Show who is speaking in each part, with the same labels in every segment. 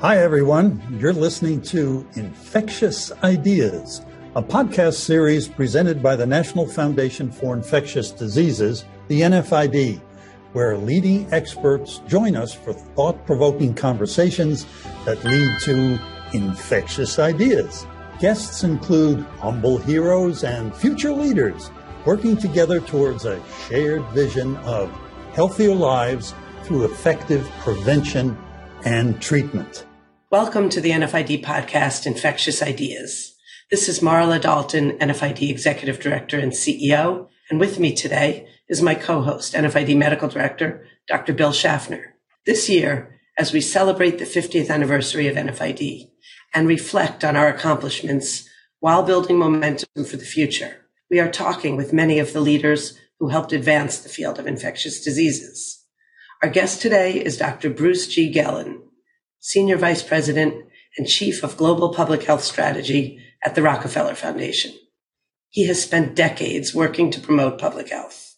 Speaker 1: Hi, everyone. You're listening to Infectious Ideas, a podcast series presented by the National Foundation for Infectious Diseases, the NFID, where leading experts join us for thought provoking conversations that lead to infectious ideas. Guests include humble heroes and future leaders working together towards a shared vision of healthier lives through effective prevention and treatment.
Speaker 2: Welcome to the NFID podcast, Infectious Ideas. This is Marla Dalton, NFID Executive Director and CEO. And with me today is my co-host, NFID Medical Director, Dr. Bill Schaffner. This year, as we celebrate the 50th anniversary of NFID and reflect on our accomplishments while building momentum for the future, we are talking with many of the leaders who helped advance the field of infectious diseases. Our guest today is Dr. Bruce G. Gellin, Senior Vice President and Chief of Global Public Health Strategy at the Rockefeller Foundation. He has spent decades working to promote public health.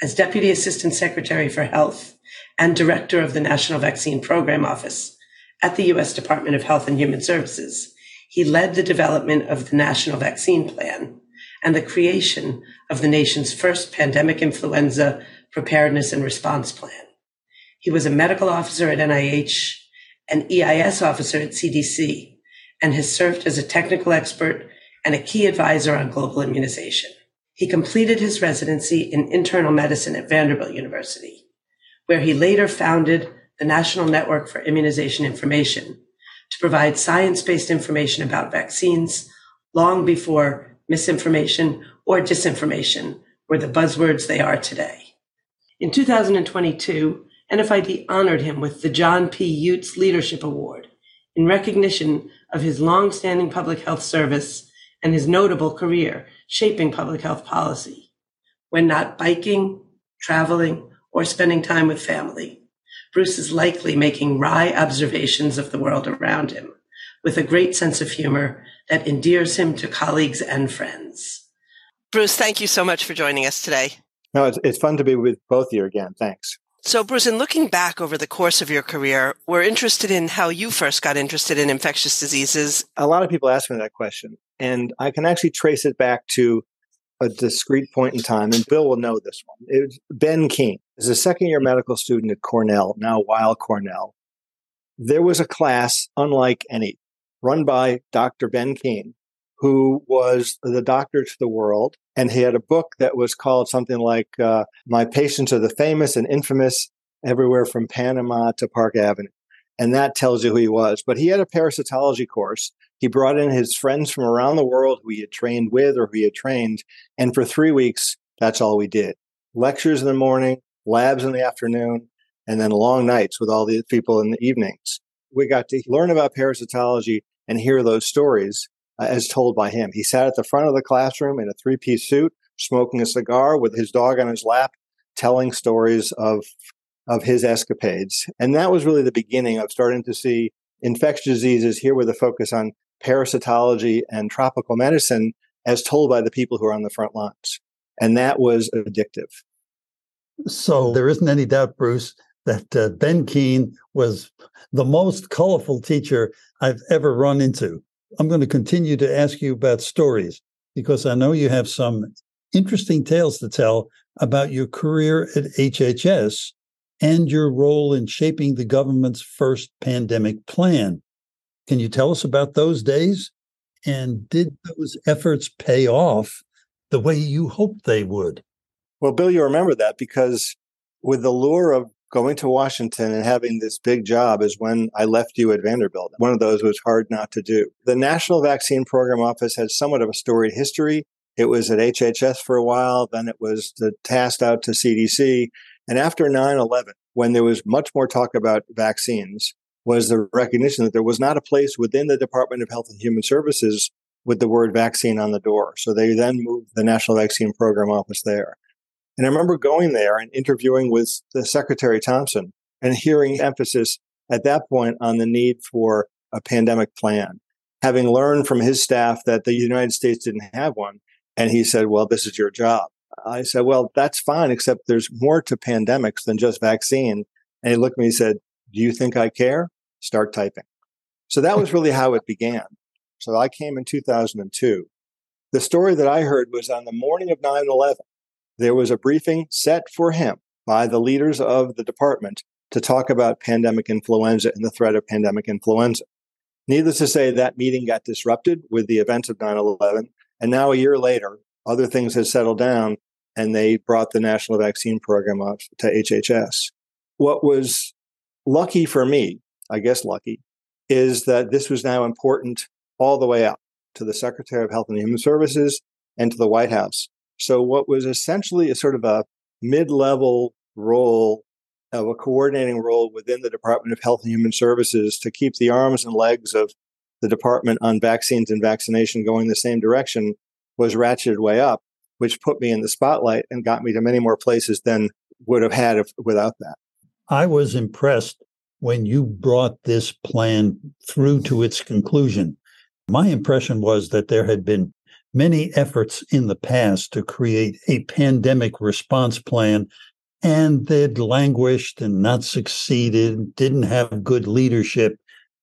Speaker 2: As Deputy Assistant Secretary for Health and Director of the National Vaccine Program Office at the U.S. Department of Health and Human Services, he led the development of the National Vaccine Plan and the creation of the nation's first pandemic influenza preparedness and response plan. He was a medical officer at NIH an EIS officer at CDC and has served as a technical expert and a key advisor on global immunization. He completed his residency in internal medicine at Vanderbilt University, where he later founded the National Network for Immunization Information to provide science-based information about vaccines long before misinformation or disinformation were the buzzwords they are today. In 2022, NFID honored him with the John P. Utz Leadership Award in recognition of his long-standing public health service and his notable career shaping public health policy. When not biking, traveling, or spending time with family, Bruce is likely making wry observations of the world around him with a great sense of humor that endears him to colleagues and friends. Bruce, thank you so much for joining us today.
Speaker 3: No, it's, it's fun to be with both of you again. Thanks.
Speaker 2: So, Bruce, in looking back over the course of your career, we're interested in how you first got interested in infectious diseases.
Speaker 3: A lot of people ask me that question, and I can actually trace it back to a discrete point in time, and Bill will know this one. It was Ben Kean is a second year medical student at Cornell, now Weill Cornell. There was a class unlike any, run by Dr. Ben Kean, who was the doctor to the world. And he had a book that was called something like uh, My Patients Are the Famous and Infamous Everywhere from Panama to Park Avenue. And that tells you who he was. But he had a parasitology course. He brought in his friends from around the world who he had trained with or who he had trained. And for three weeks, that's all we did. Lectures in the morning, labs in the afternoon, and then long nights with all the people in the evenings. We got to learn about parasitology and hear those stories uh, as told by him. He sat at the front of the classroom in a three piece suit, smoking a cigar with his dog on his lap, telling stories of, of his escapades. And that was really the beginning of starting to see infectious diseases here with a focus on parasitology and tropical medicine as told by the people who are on the front lines. And that was addictive.
Speaker 1: So there isn't any doubt, Bruce, that uh, Ben Kean was the most colorful teacher I've ever run into. I'm going to continue to ask you about stories because I know you have some interesting tales to tell about your career at HHS and your role in shaping the government's first pandemic plan. Can you tell us about those days? And did those efforts pay off the way you hoped they would?
Speaker 3: Well, Bill, you remember that because with the lure of going to Washington and having this big job is when I left you at Vanderbilt. One of those was hard not to do. The National Vaccine Program Office has somewhat of a storied history. It was at HHS for a while, then it was tasked out to CDC. And after 9 11, when there was much more talk about vaccines, was the recognition that there was not a place within the Department of Health and Human Services with the word vaccine on the door. So they then moved the National Vaccine Program Office there. And I remember going there and interviewing with the Secretary Thompson and hearing emphasis at that point on the need for a pandemic plan, having learned from his staff that the United States didn't have one. And he said, well, this is your job. I said, well, that's fine, except there's more to pandemics than just vaccine. And he looked at me and said, do you think I care? Start typing. So that was really how it began. So I came in 2002. The story that I heard was on the morning of 9 11, there was a briefing set for him by the leaders of the department to talk about pandemic influenza and the threat of pandemic influenza. Needless to say, that meeting got disrupted with the events of 9 11. And now, a year later, other things had settled down and they brought the national vaccine program up to HHS. What was lucky for me, I guess lucky, is that this was now important all the way up to the Secretary of Health and Human Services and to the White House. So, what was essentially a sort of a mid level role of a coordinating role within the Department of Health and Human Services to keep the arms and legs of the department on vaccines and vaccination going the same direction was ratcheted way up, which put me in the spotlight and got me to many more places than would have had if, without that.
Speaker 1: I was impressed when you brought this plan through to its conclusion. My impression was that there had been many efforts in the past to create a pandemic response plan and they'd languished and not succeeded, didn't have good leadership.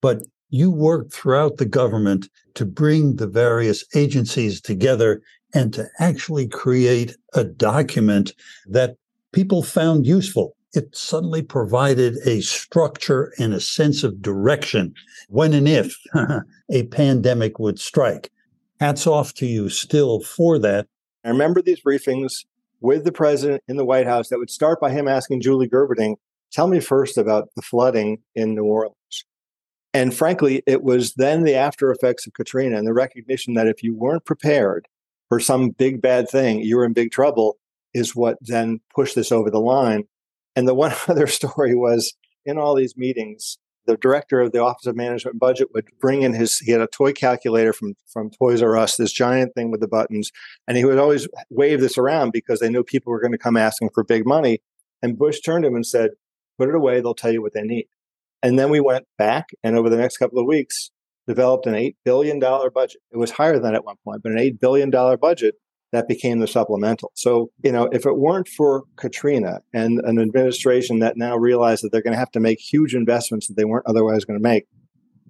Speaker 1: But you worked throughout the government to bring the various agencies together and to actually create a document that people found useful. It suddenly provided a structure and a sense of direction when and if a pandemic would strike. Hats off to you still for that.
Speaker 3: I remember these briefings with the president in the White House that would start by him asking Julie Gerberding, tell me first about the flooding in New Orleans. And frankly, it was then the after effects of Katrina and the recognition that if you weren't prepared for some big bad thing, you were in big trouble, is what then pushed this over the line. And the one other story was in all these meetings, the director of the Office of Management and Budget would bring in his, he had a toy calculator from, from Toys R Us, this giant thing with the buttons. And he would always wave this around because they knew people were going to come asking for big money. And Bush turned to him and said, put it away. They'll tell you what they need. And then we went back and over the next couple of weeks, developed an $8 billion budget. It was higher than at one point, but an $8 billion budget that became the supplemental. So, you know, if it weren't for Katrina and an administration that now realized that they're going to have to make huge investments that they weren't otherwise going to make,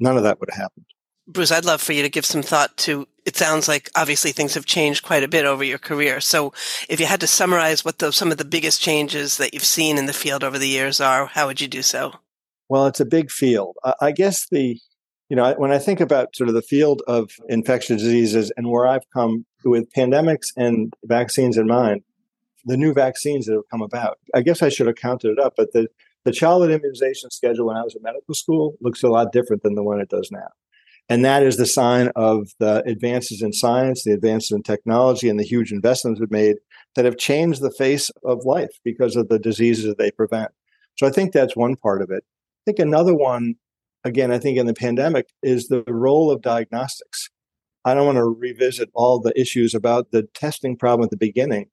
Speaker 3: none of that would have happened.
Speaker 2: Bruce, I'd love for you to give some thought to it sounds like obviously things have changed quite a bit over your career. So if you had to summarize what the, some of the biggest changes that you've seen in the field over the years are, how would you do so?
Speaker 3: Well, it's a big field. I guess the you know, when I think about sort of the field of infectious diseases and where I've come with pandemics and vaccines in mind, the new vaccines that have come about, I guess I should have counted it up, but the, the childhood immunization schedule when I was in medical school looks a lot different than the one it does now. And that is the sign of the advances in science, the advances in technology, and the huge investments we've made that have changed the face of life because of the diseases that they prevent. So I think that's one part of it. I think another one again, I think in the pandemic is the role of diagnostics. I don't want to revisit all the issues about the testing problem at the beginning,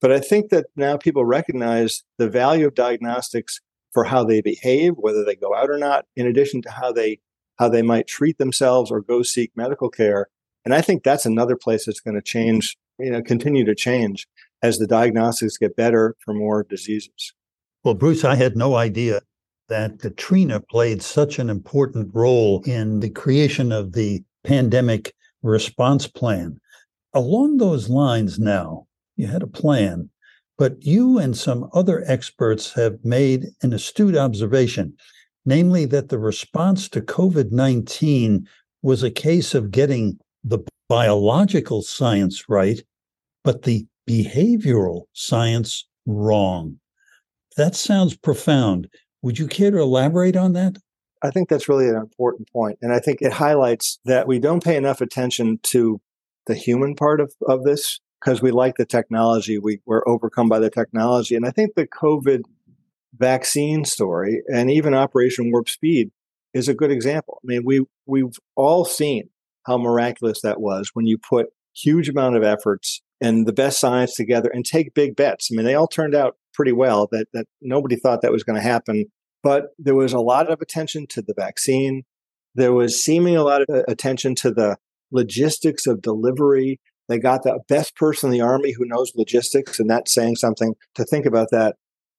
Speaker 3: but I think that now people recognize the value of diagnostics for how they behave, whether they go out or not, in addition to how they how they might treat themselves or go seek medical care. And I think that's another place that's going to change, you know, continue to change as the diagnostics get better for more diseases.
Speaker 1: Well, Bruce, I had no idea that Katrina played such an important role in the creation of the pandemic response plan. Along those lines, now, you had a plan, but you and some other experts have made an astute observation, namely that the response to COVID 19 was a case of getting the biological science right, but the behavioral science wrong. That sounds profound. Would you care to elaborate on that?
Speaker 3: I think that's really an important point. And I think it highlights that we don't pay enough attention to the human part of, of this because we like the technology. We, we're overcome by the technology. And I think the COVID vaccine story and even Operation Warp Speed is a good example. I mean, we, we've all seen how miraculous that was when you put huge amount of efforts and the best science together and take big bets. I mean, they all turned out pretty well that, that nobody thought that was going to happen. But there was a lot of attention to the vaccine. There was seeming a lot of uh, attention to the logistics of delivery. They got the best person in the army who knows logistics, and that's saying something to think about that.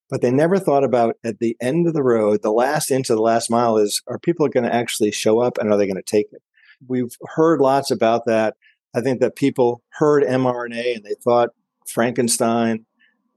Speaker 3: But they never thought about at the end of the road, the last inch of the last mile is are people going to actually show up and are they going to take it? We've heard lots about that. I think that people heard mRNA and they thought Frankenstein.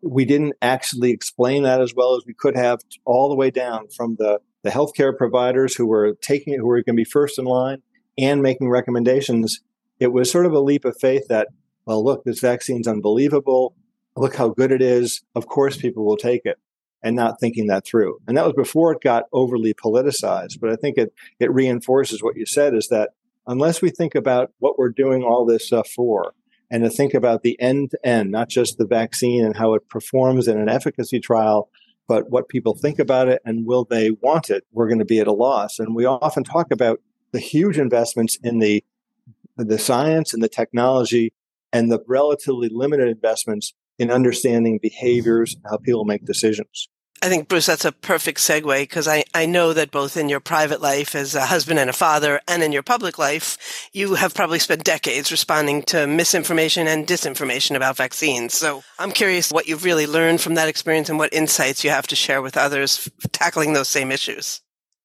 Speaker 3: We didn't actually explain that as well as we could have all the way down from the, the healthcare providers who were taking it, who were going to be first in line and making recommendations. It was sort of a leap of faith that, well, look, this vaccine's unbelievable. Look how good it is. Of course, people will take it and not thinking that through. And that was before it got overly politicized. But I think it, it reinforces what you said is that unless we think about what we're doing all this stuff for and to think about the end to end, not just the vaccine and how it performs in an efficacy trial, but what people think about it and will they want it, we're going to be at a loss. And we often talk about the huge investments in the the science and the technology and the relatively limited investments in understanding behaviors and how people make decisions.
Speaker 2: I think, Bruce, that's a perfect segue because I, I know that both in your private life as a husband and a father and in your public life, you have probably spent decades responding to misinformation and disinformation about vaccines. So I'm curious what you've really learned from that experience and what insights you have to share with others tackling those same issues.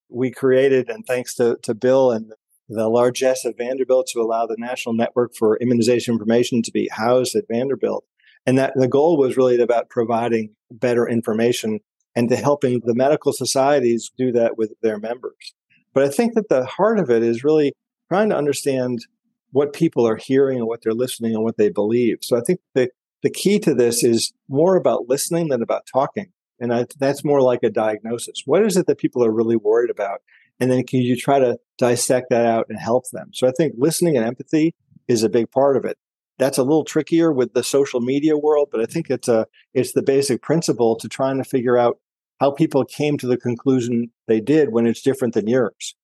Speaker 3: We created, and thanks to, to Bill and the largesse of Vanderbilt to allow the National Network for Immunization Information to be housed at Vanderbilt. And that the goal was really about providing better information and to helping the medical societies do that with their members. But I think that the heart of it is really trying to understand what people are hearing and what they're listening and what they believe. So I think the, the key to this is more about listening than about talking. And I, that's more like a diagnosis. What is it that people are really worried about? And then can you try to dissect that out and help them? So I think listening and empathy is a big part of it. That's a little trickier with the social media world, but I think it's a it's the basic principle to trying to figure out how people came to the conclusion they did when it's different than yours.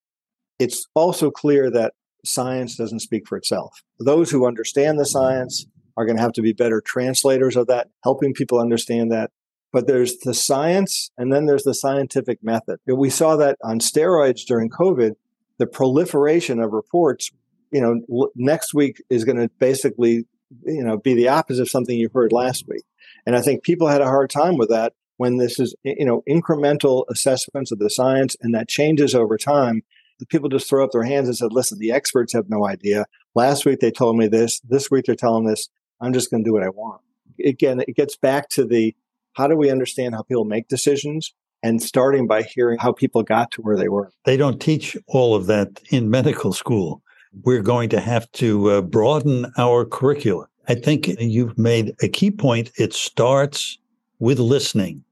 Speaker 3: It's also clear that science doesn't speak for itself. Those who understand the science are going to have to be better translators of that, helping people understand that. But there's the science and then there's the scientific method. We saw that on steroids during COVID, the proliferation of reports you know, next week is going to basically, you know, be the opposite of something you heard last week. And I think people had a hard time with that when this is, you know, incremental assessments of the science and that changes over time. The people just throw up their hands and said, listen, the experts have no idea. Last week they told me this. This week they're telling this. I'm just going to do what I want. Again, it gets back to the how do we understand how people make decisions and starting by hearing how people got to where they were.
Speaker 1: They don't teach all of that in medical school we're going to have to uh, broaden our curricula. I think you've made a key point. It starts with listening.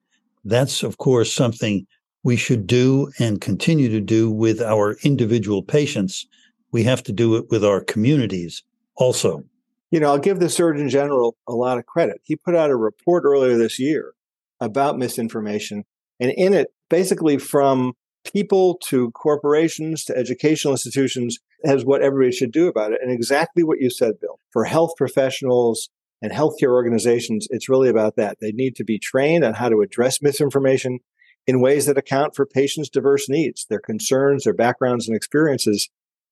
Speaker 1: That's, of course, something we should do and continue to do with our individual patients. We have to do it with our communities also.
Speaker 3: You know, I'll give the Surgeon General a lot of credit. He put out a report earlier this year about misinformation. And in it, basically from people to corporations to educational institutions as what everybody should do about it. And exactly what you said, Bill. For health professionals and healthcare organizations, it's really about that. They need to be trained on how to address misinformation in ways that account for patients' diverse needs, their concerns, their backgrounds and experiences.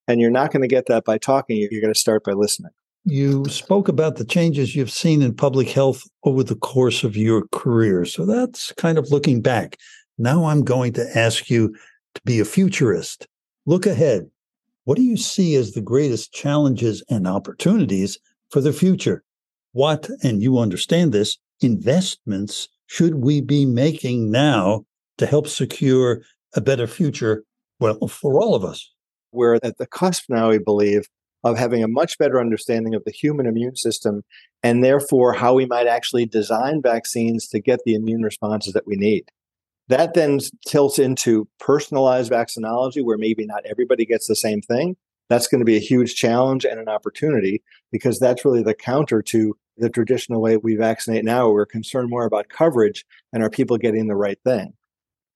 Speaker 3: And you're not going to get that by talking. You're going to start by listening.
Speaker 1: You spoke about the changes you've seen in public health over the course of your career. So that's kind of looking back. Now I'm going to ask you to be a futurist. Look ahead. What do you see as the greatest challenges and opportunities for the future? What, and you understand this, investments should we be making now to help secure a better future, well, for all of us?
Speaker 3: We're at the cusp now, we believe, of having a much better understanding of the human immune system and therefore how we might actually design vaccines to get the immune responses that we need. That then tilts into personalized vaccinology, where maybe not everybody gets the same thing. That's going to be a huge challenge and an opportunity because that's really the counter to the traditional way we vaccinate now. We're concerned more about coverage and are people getting the right thing.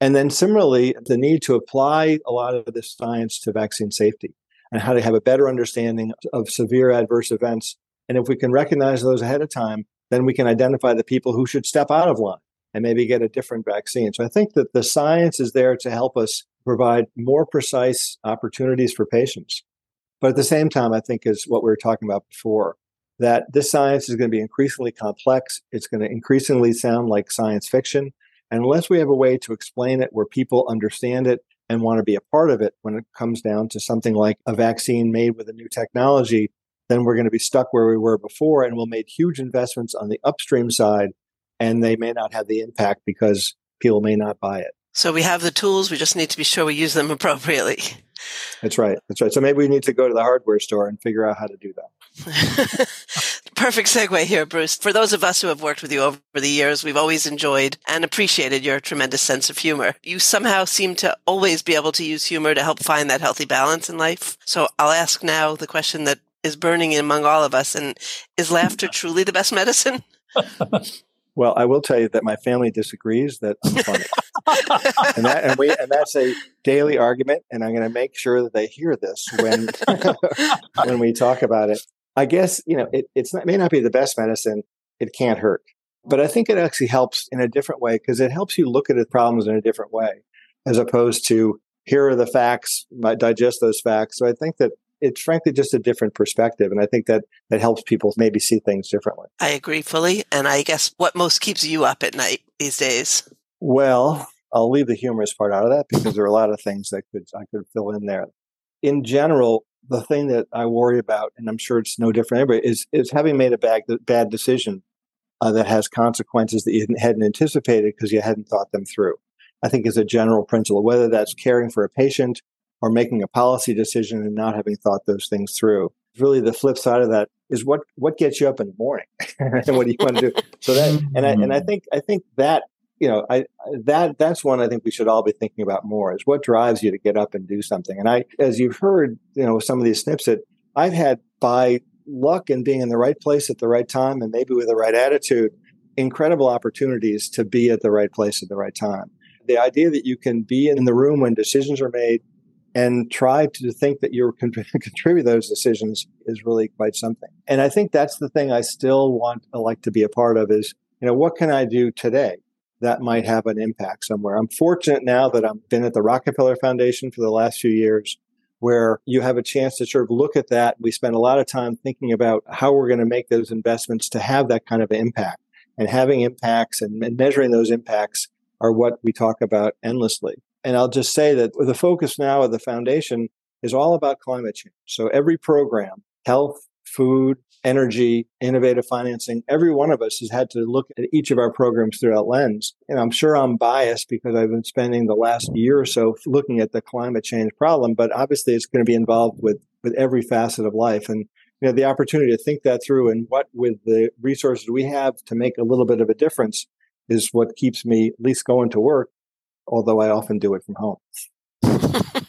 Speaker 3: And then similarly, the need to apply a lot of this science to vaccine safety and how to have a better understanding of severe adverse events. And if we can recognize those ahead of time, then we can identify the people who should step out of line and maybe get a different vaccine. So I think that the science is there to help us provide more precise opportunities for patients. But at the same time, I think is what we were talking about before, that this science is going to be increasingly complex. It's going to increasingly sound like science fiction. And unless we have a way to explain it where people understand it and want to be a part of it when it comes down to something like a vaccine made with a new technology, then we're going to be stuck where we were before. And we'll make huge investments on the upstream side, and they may not have the impact because people may not buy it.
Speaker 2: So we have the tools. We just need to be sure we use them appropriately.
Speaker 3: That's right. That's right. So maybe we need to go to the hardware store and figure out how to do that.
Speaker 2: Perfect segue here, Bruce. For those of us who have worked with you over the years, we've always enjoyed and appreciated your tremendous sense of humor. You somehow seem to always be able to use humor to help find that healthy balance in life. So I'll ask now the question that is burning among all of us and is laughter truly the best medicine?
Speaker 3: Well, I will tell you that my family disagrees that I'm funny, and that and we and that's a daily argument. And I'm going to make sure that they hear this when when we talk about it. I guess you know it, it's not, may not be the best medicine. It can't hurt, but I think it actually helps in a different way because it helps you look at the problems in a different way, as opposed to here are the facts, digest those facts. So I think that it's frankly just a different perspective. And I think that that helps people maybe see things differently.
Speaker 2: I agree fully. And I guess what most keeps you up at night these days?
Speaker 3: Well, I'll leave the humorous part out of that because there are a lot of things that could I could fill in there. In general, the thing that I worry about, and I'm sure it's no different everybody, is is having made a bad bad decision uh, that has consequences that you hadn't anticipated because you hadn't thought them through. I think is a general principle, whether that's caring for a patient or making a policy decision and not having thought those things through. Really, the flip side of that is what what gets you up in the morning, and what do you want to do? So that, and I and I mm-hmm. think I think that you know, I that that's one I think we should all be thinking about more is what drives you to get up and do something. And I, as you've heard, you know, some of these snippets, I've had by luck and being in the right place at the right time, and maybe with the right attitude, incredible opportunities to be at the right place at the right time. The idea that you can be in the room when decisions are made, and try to think that you're contribute those decisions is really quite something. And I think that's the thing I still want like to be a part of is, you know, what can I do today that might have an impact somewhere? I'm fortunate now that I've been at the Rockefeller Foundation for the last few years where you have a chance to sort of look at that. We spend a lot of time thinking about how we're going to make those investments to have that kind of impact and having impacts and measuring those impacts are what we talk about endlessly. And I'll just say that the focus now of the foundation is all about climate change. So every program, health, food, energy, innovative financing, every one of us has had to look at each of our programs through that lens. And I'm sure I'm biased because I've been spending the last year or so looking at the climate change problem, but obviously it's going to be involved with, with every facet of life. And you know, the opportunity to think that through and what with the resources we have to make a little bit of a difference is what keeps me at least going to work although I often do it from home.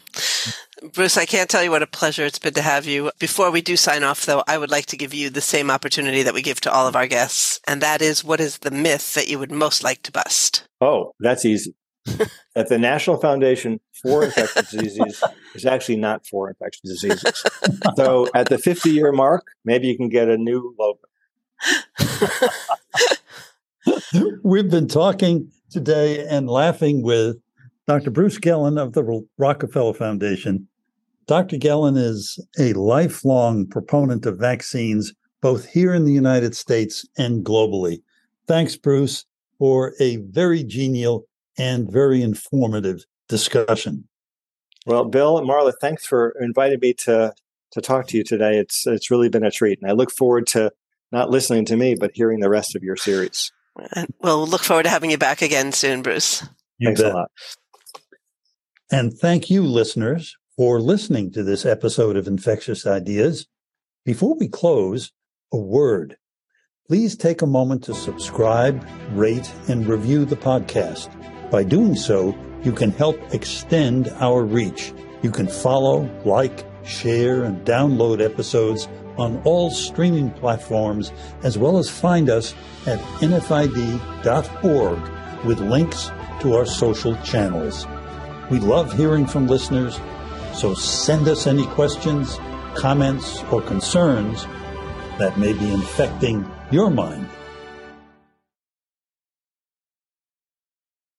Speaker 2: Bruce, I can't tell you what a pleasure it's been to have you. Before we do sign off, though, I would like to give you the same opportunity that we give to all of our guests, and that is what is the myth that you would most like to bust?
Speaker 3: Oh, that's easy. that the National Foundation for Infectious Diseases is actually not for infectious diseases. so at the 50 year mark, maybe you can get a new logo.
Speaker 1: We've been talking today and laughing with Dr. Bruce Gellin of the Rockefeller Foundation. Dr. Gellin is a lifelong proponent of vaccines, both here in the United States and globally. Thanks, Bruce, for a very genial and very informative discussion.
Speaker 3: Well, Bill and Marla, thanks for inviting me to to talk to you today. It's it's really been a treat, and I look forward to not listening to me, but hearing the rest of your series.
Speaker 2: Uh, and we'll look forward to having you back again soon, Bruce.
Speaker 3: You Thanks bet. a lot.
Speaker 1: And thank you, listeners, for listening to this episode of Infectious Ideas. Before we close, a word. Please take a moment to subscribe, rate, and review the podcast. By doing so, you can help extend our reach. You can follow, like, share, and download episodes on all streaming platforms, as well as find us at nfid.org with links to our social channels. We love hearing from listeners, so send us any questions, comments, or concerns that may be infecting your mind.